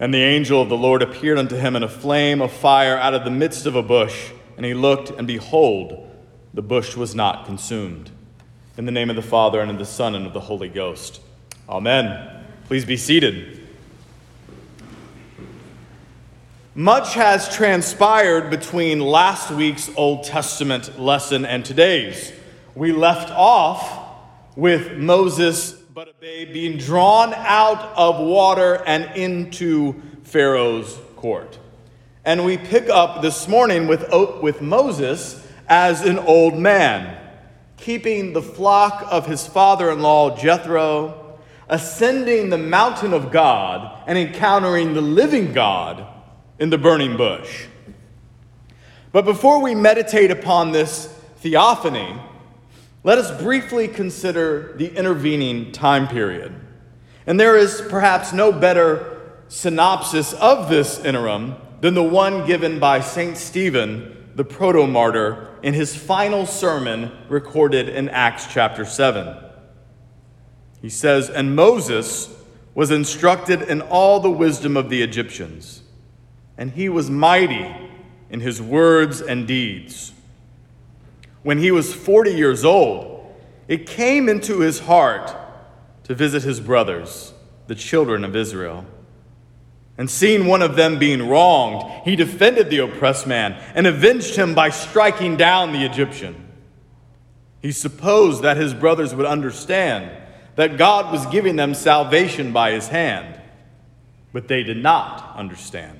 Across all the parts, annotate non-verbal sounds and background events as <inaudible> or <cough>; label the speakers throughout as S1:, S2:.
S1: And the angel of the Lord appeared unto him in a flame of fire out of the midst of a bush. And he looked, and behold, the bush was not consumed. In the name of the Father, and of the Son, and of the Holy Ghost. Amen. Please be seated. Much has transpired between last week's Old Testament lesson and today's. We left off with Moses but a babe being drawn out of water and into Pharaoh's court. And we pick up this morning with, with Moses as an old man, keeping the flock of his father in law Jethro, ascending the mountain of God, and encountering the living God in the burning bush. But before we meditate upon this theophany, let us briefly consider the intervening time period. And there is perhaps no better synopsis of this interim than the one given by St. Stephen, the proto martyr, in his final sermon recorded in Acts chapter 7. He says, And Moses was instructed in all the wisdom of the Egyptians, and he was mighty in his words and deeds when he was 40 years old, it came into his heart to visit his brothers, the children of Israel. And seeing one of them being wronged, he defended the oppressed man and avenged him by striking down the Egyptian. He supposed that his brothers would understand that God was giving them salvation by his hand, but they did not understand.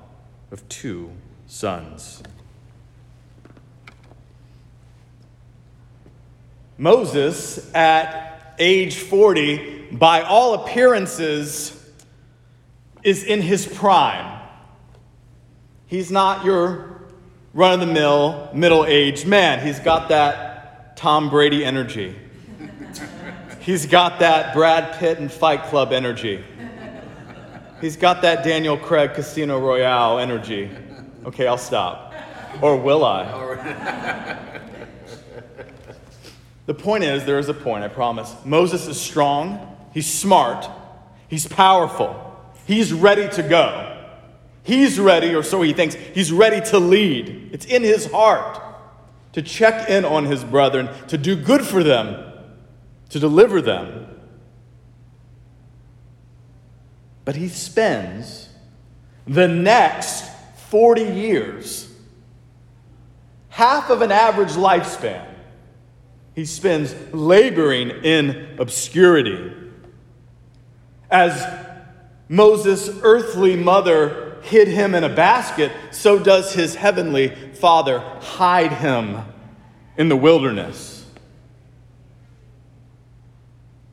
S1: of two sons. Moses, at age 40, by all appearances, is in his prime. He's not your run of the mill, middle aged man. He's got that Tom Brady energy. He's got that Brad Pitt and Fight Club energy. He's got that Daniel Craig Casino Royale energy. Okay, I'll stop. Or will I? <laughs> the point is, there is a point, I promise. Moses is strong, he's smart, he's powerful, he's ready to go. He's ready, or so he thinks, he's ready to lead. It's in his heart to check in on his brethren, to do good for them, to deliver them. But he spends the next 40 years, half of an average lifespan, he spends laboring in obscurity. As Moses' earthly mother hid him in a basket, so does his heavenly Father hide him in the wilderness.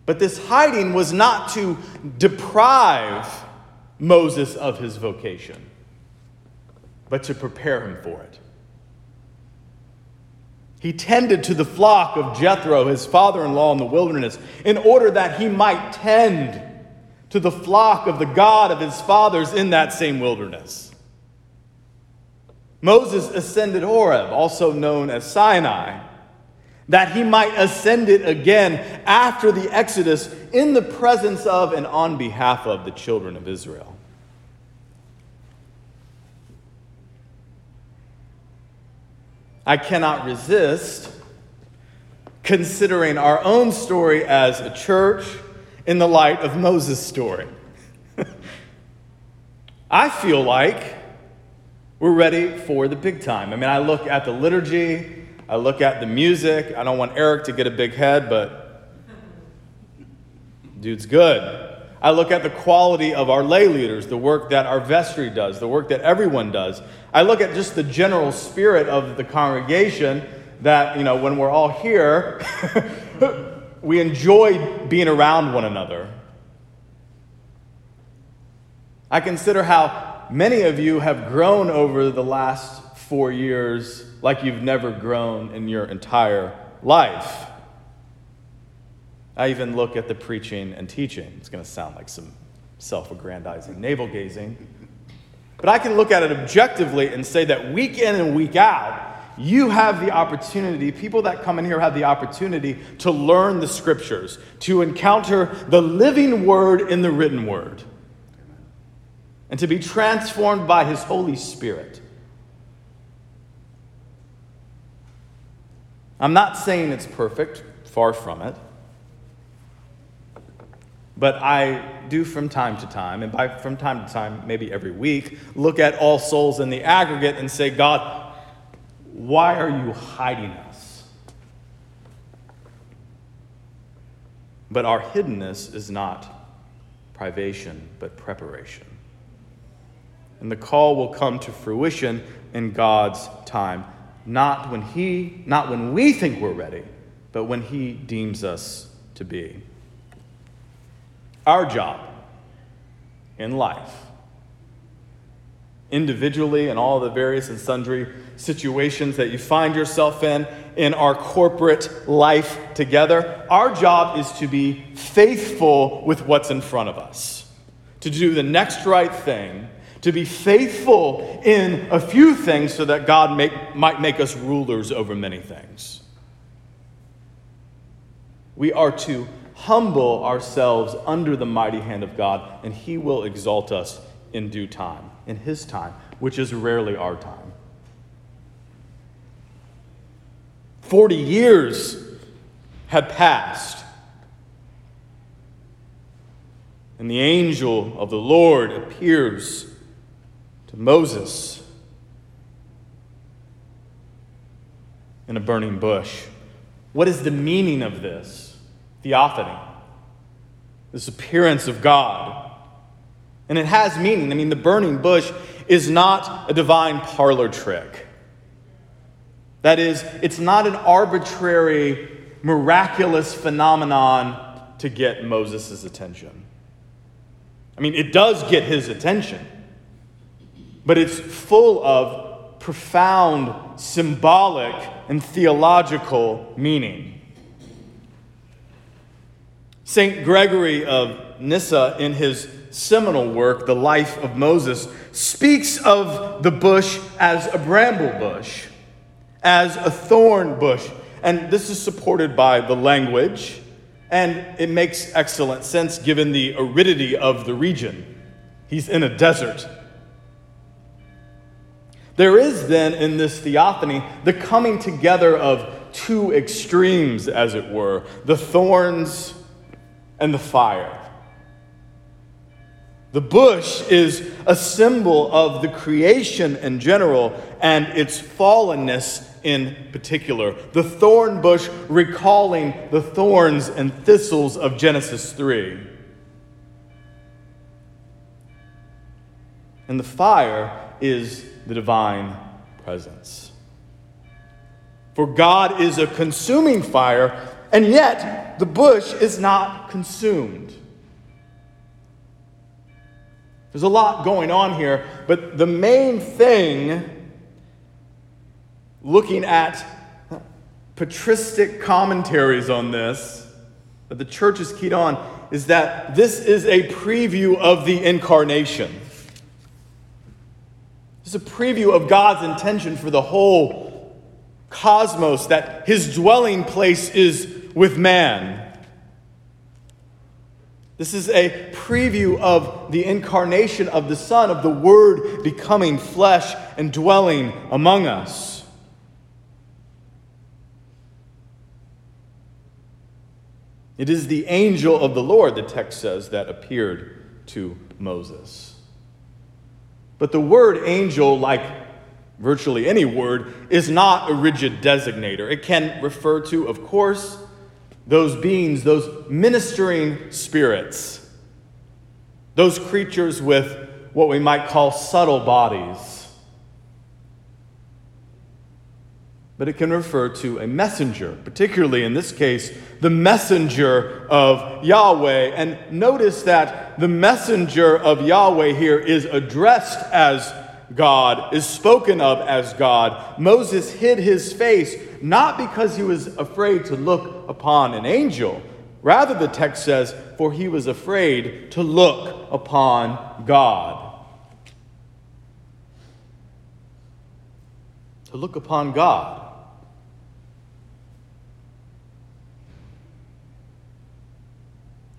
S1: But this hiding was not to deprive Moses of his vocation, but to prepare him for it. He tended to the flock of Jethro, his father in law, in the wilderness, in order that he might tend to the flock of the God of his fathers in that same wilderness. Moses ascended Horeb, also known as Sinai, that he might ascend it again after the Exodus in the presence of and on behalf of the children of Israel. I cannot resist considering our own story as a church in the light of Moses' story. <laughs> I feel like we're ready for the big time. I mean, I look at the liturgy, I look at the music. I don't want Eric to get a big head, but dude's good. I look at the quality of our lay leaders, the work that our vestry does, the work that everyone does. I look at just the general spirit of the congregation that, you know, when we're all here, <laughs> we enjoy being around one another. I consider how many of you have grown over the last four years like you've never grown in your entire life. I even look at the preaching and teaching. It's going to sound like some self aggrandizing navel gazing. But I can look at it objectively and say that week in and week out, you have the opportunity, people that come in here have the opportunity to learn the scriptures, to encounter the living word in the written word, and to be transformed by his Holy Spirit. I'm not saying it's perfect, far from it. But I do from time to time, and by from time to time, maybe every week, look at all souls in the aggregate and say, God, why are you hiding us? But our hiddenness is not privation, but preparation. And the call will come to fruition in God's time, not when He, not when we think we're ready, but when He deems us to be. Our job in life, individually and all the various and sundry situations that you find yourself in, in our corporate life together, our job is to be faithful with what's in front of us, to do the next right thing, to be faithful in a few things so that God make, might make us rulers over many things. We are to humble ourselves under the mighty hand of God, and He will exalt us in due time, in His time, which is rarely our time. 40 years had passed, and the angel of the Lord appears to Moses in a burning bush. What is the meaning of this? theophany, this appearance of God. And it has meaning. I mean, the burning bush is not a divine parlor trick. That is, it's not an arbitrary, miraculous phenomenon to get Moses' attention. I mean, it does get his attention, but it's full of profound symbolic and theological meaning. St. Gregory of Nyssa, in his seminal work, The Life of Moses, speaks of the bush as a bramble bush, as a thorn bush. And this is supported by the language, and it makes excellent sense given the aridity of the region. He's in a desert. There is then in this theophany the coming together of two extremes, as it were the thorns and the fire. The bush is a symbol of the creation in general and its fallenness in particular. The thorn bush recalling the thorns and thistles of Genesis 3. And the fire is the divine presence. For God is a consuming fire and yet, the bush is not consumed. There's a lot going on here, but the main thing, looking at patristic commentaries on this, that the church is keyed on, is that this is a preview of the incarnation. It's a preview of God's intention for the whole cosmos, that his dwelling place is with man. This is a preview of the incarnation of the Son, of the Word becoming flesh and dwelling among us. It is the angel of the Lord, the text says, that appeared to Moses. But the word angel, like virtually any word, is not a rigid designator. It can refer to, of course, those beings, those ministering spirits, those creatures with what we might call subtle bodies. But it can refer to a messenger, particularly in this case, the messenger of Yahweh. And notice that the messenger of Yahweh here is addressed as God, is spoken of as God. Moses hid his face not because he was afraid to look upon an angel. Rather, the text says, for he was afraid to look upon God. To look upon God.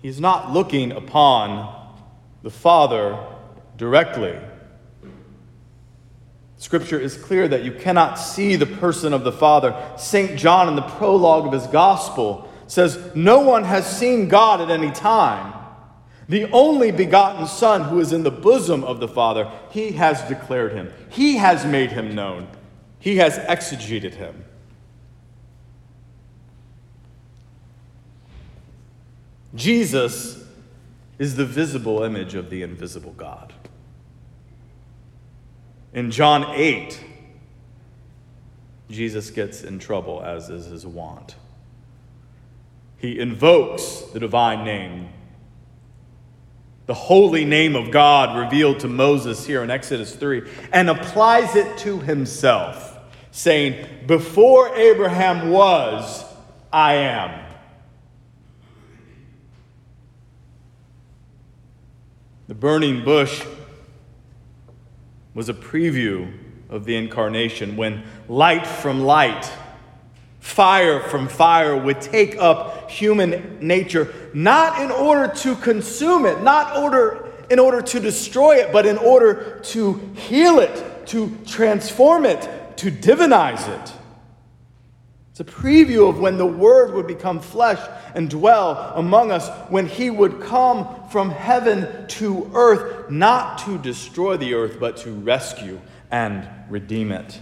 S1: He's not looking upon the Father directly. Scripture is clear that you cannot see the person of the Father. St. John, in the prologue of his gospel, says, No one has seen God at any time. The only begotten Son who is in the bosom of the Father, he has declared him. He has made him known. He has exegeted him. Jesus is the visible image of the invisible God. In John 8, Jesus gets in trouble, as is his wont. He invokes the divine name, the holy name of God revealed to Moses here in Exodus 3, and applies it to himself, saying, Before Abraham was, I am. The burning bush was a preview of the incarnation when light from light, fire from fire would take up human nature, not in order to consume it, not order, in order to destroy it, but in order to heal it, to transform it, to divinize it. It's a preview of when the Word would become flesh and dwell among us, when He would come from heaven to earth, not to destroy the earth, but to rescue and redeem it.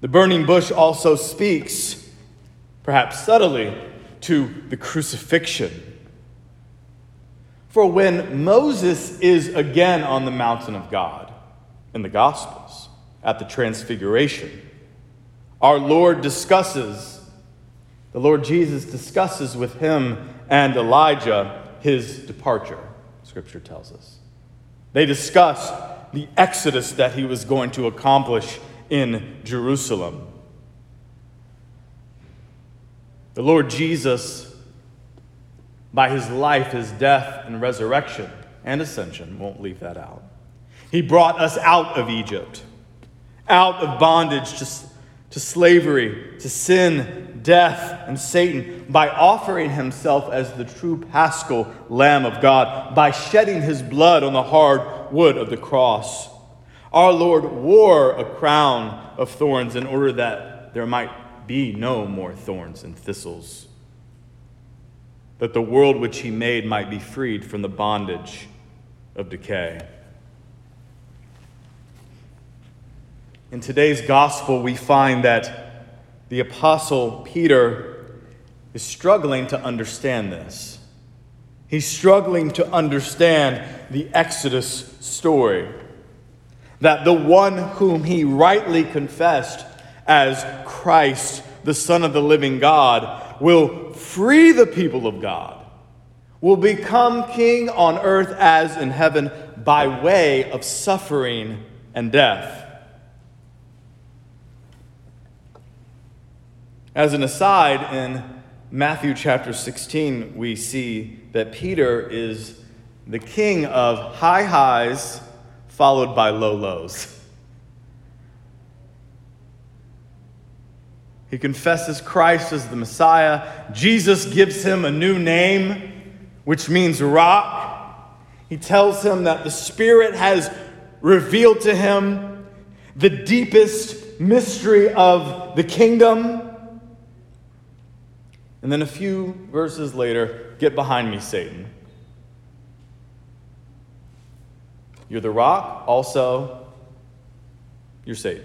S1: The burning bush also speaks, perhaps subtly, to the crucifixion. For when Moses is again on the mountain of God in the Gospels, at the Transfiguration. Our Lord discusses, the Lord Jesus discusses with him and Elijah his departure, Scripture tells us. They discuss the exodus that he was going to accomplish in Jerusalem. The Lord Jesus, by his life, his death, and resurrection and ascension, won't leave that out. He brought us out of Egypt out of bondage to, to slavery, to sin, death, and Satan by offering himself as the true paschal Lamb of God, by shedding his blood on the hard wood of the cross. Our Lord wore a crown of thorns in order that there might be no more thorns and thistles, that the world which he made might be freed from the bondage of decay. In today's gospel, we find that the Apostle Peter is struggling to understand this. He's struggling to understand the Exodus story. That the one whom he rightly confessed as Christ, the Son of the living God, will free the people of God, will become king on earth as in heaven by way of suffering and death. As an aside, in Matthew chapter 16, we see that Peter is the king of high highs followed by low lows. He confesses Christ as the Messiah. Jesus gives him a new name, which means rock. He tells him that the Spirit has revealed to him the deepest mystery of the kingdom. And then a few verses later, get behind me, Satan. You're the rock, also, you're Satan.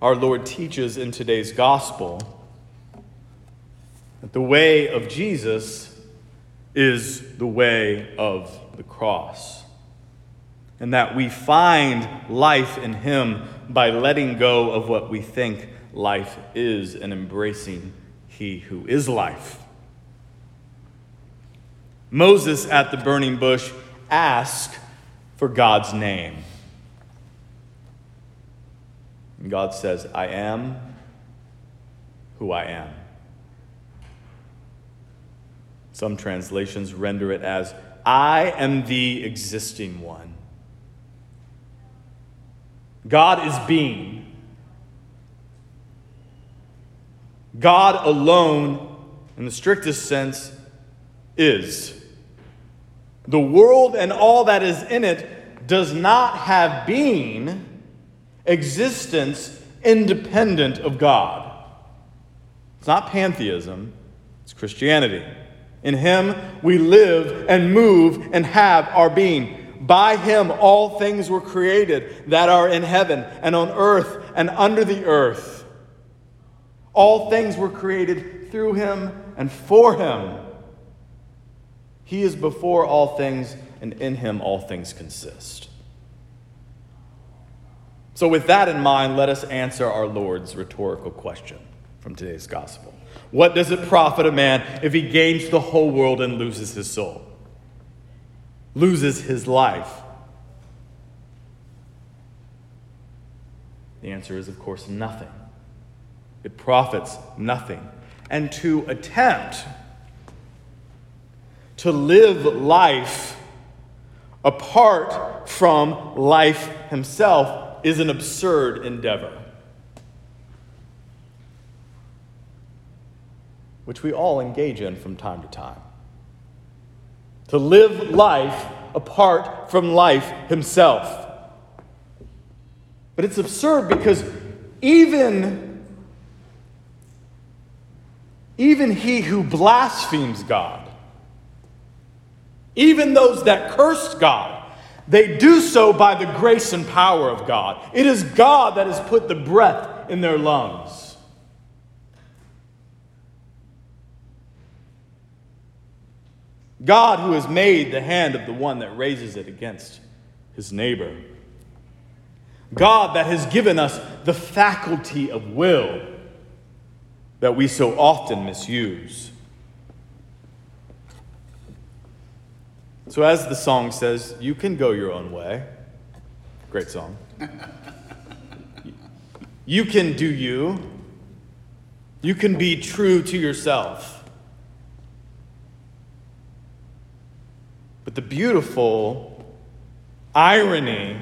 S1: Our Lord teaches in today's gospel that the way of Jesus is the way of the cross. And that we find life in Him by letting go of what we think life is and embracing He who is life. Moses at the burning bush asked for God's name. And God says, I am who I am. Some translations render it as, I am the existing one. God is being. God alone, in the strictest sense, is. The world and all that is in it does not have being, existence independent of God. It's not pantheism, it's Christianity. In Him we live and move and have our being. By Him all things were created that are in heaven and on earth and under the earth. All things were created through Him and for Him. He is before all things, and in Him all things consist. So, with that in mind, let us answer our Lord's rhetorical question from today's gospel. What does it profit a man if he gains the whole world and loses his soul? Loses his life? The answer is, of course, nothing. It profits nothing. And to attempt to live life apart from life himself is an absurd endeavor. which we all engage in from time to time. To live life apart from life himself. But it's absurd because even, even he who blasphemes God, even those that curse God, they do so by the grace and power of God. It is God that has put the breath in their lungs. God, who has made the hand of the one that raises it against his neighbor. God, that has given us the faculty of will that we so often misuse. So, as the song says, you can go your own way. Great song. you can do you. You can be true to yourself. But the beautiful irony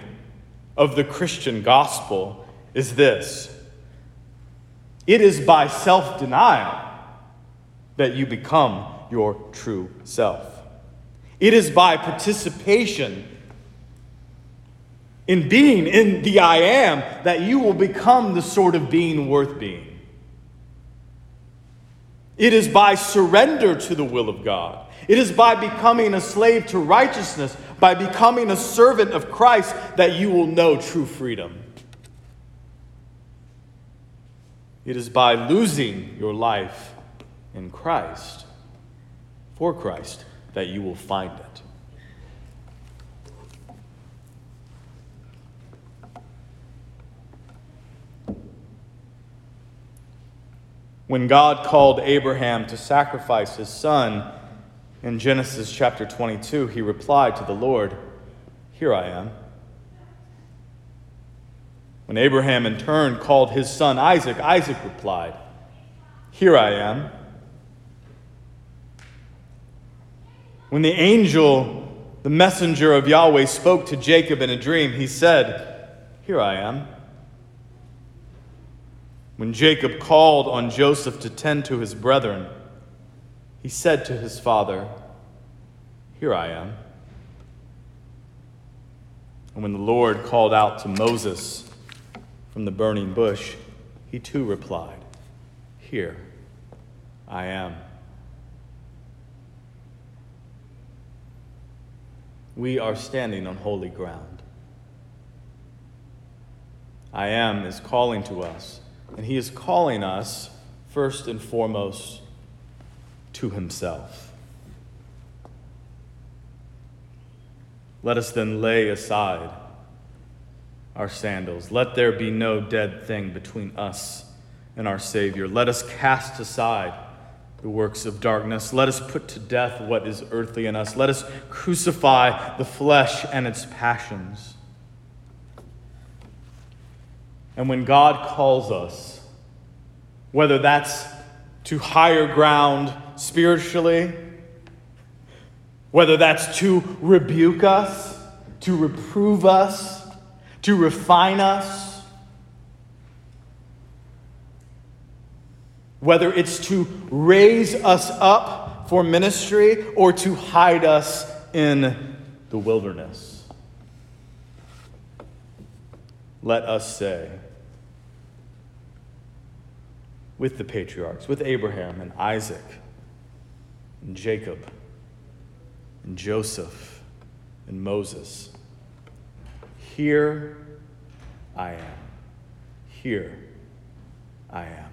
S1: of the Christian gospel is this it is by self denial that you become your true self. It is by participation in being in the I am that you will become the sort of being worth being. It is by surrender to the will of God it is by becoming a slave to righteousness, by becoming a servant of Christ, that you will know true freedom. It is by losing your life in Christ, for Christ, that you will find it. When God called Abraham to sacrifice his son, in Genesis chapter 22, he replied to the Lord, Here I am. When Abraham in turn called his son Isaac, Isaac replied, Here I am. When the angel, the messenger of Yahweh, spoke to Jacob in a dream, he said, Here I am. When Jacob called on Joseph to tend to his brethren, he said to his father, Here I am. And when the Lord called out to Moses from the burning bush, he too replied, Here I am. We are standing on holy ground. I am is calling to us, and he is calling us first and foremost to himself. Let us then lay aside our sandals. Let there be no dead thing between us and our Savior. Let us cast aside the works of darkness. Let us put to death what is earthly in us. Let us crucify the flesh and its passions. And when God calls us, whether that's to higher ground spiritually, whether that's to rebuke us, to reprove us, to refine us, whether it's to raise us up for ministry or to hide us in the wilderness. Let us say, with the patriarchs, with Abraham and Isaac and Jacob and Joseph and Moses, Here I am. Here I am.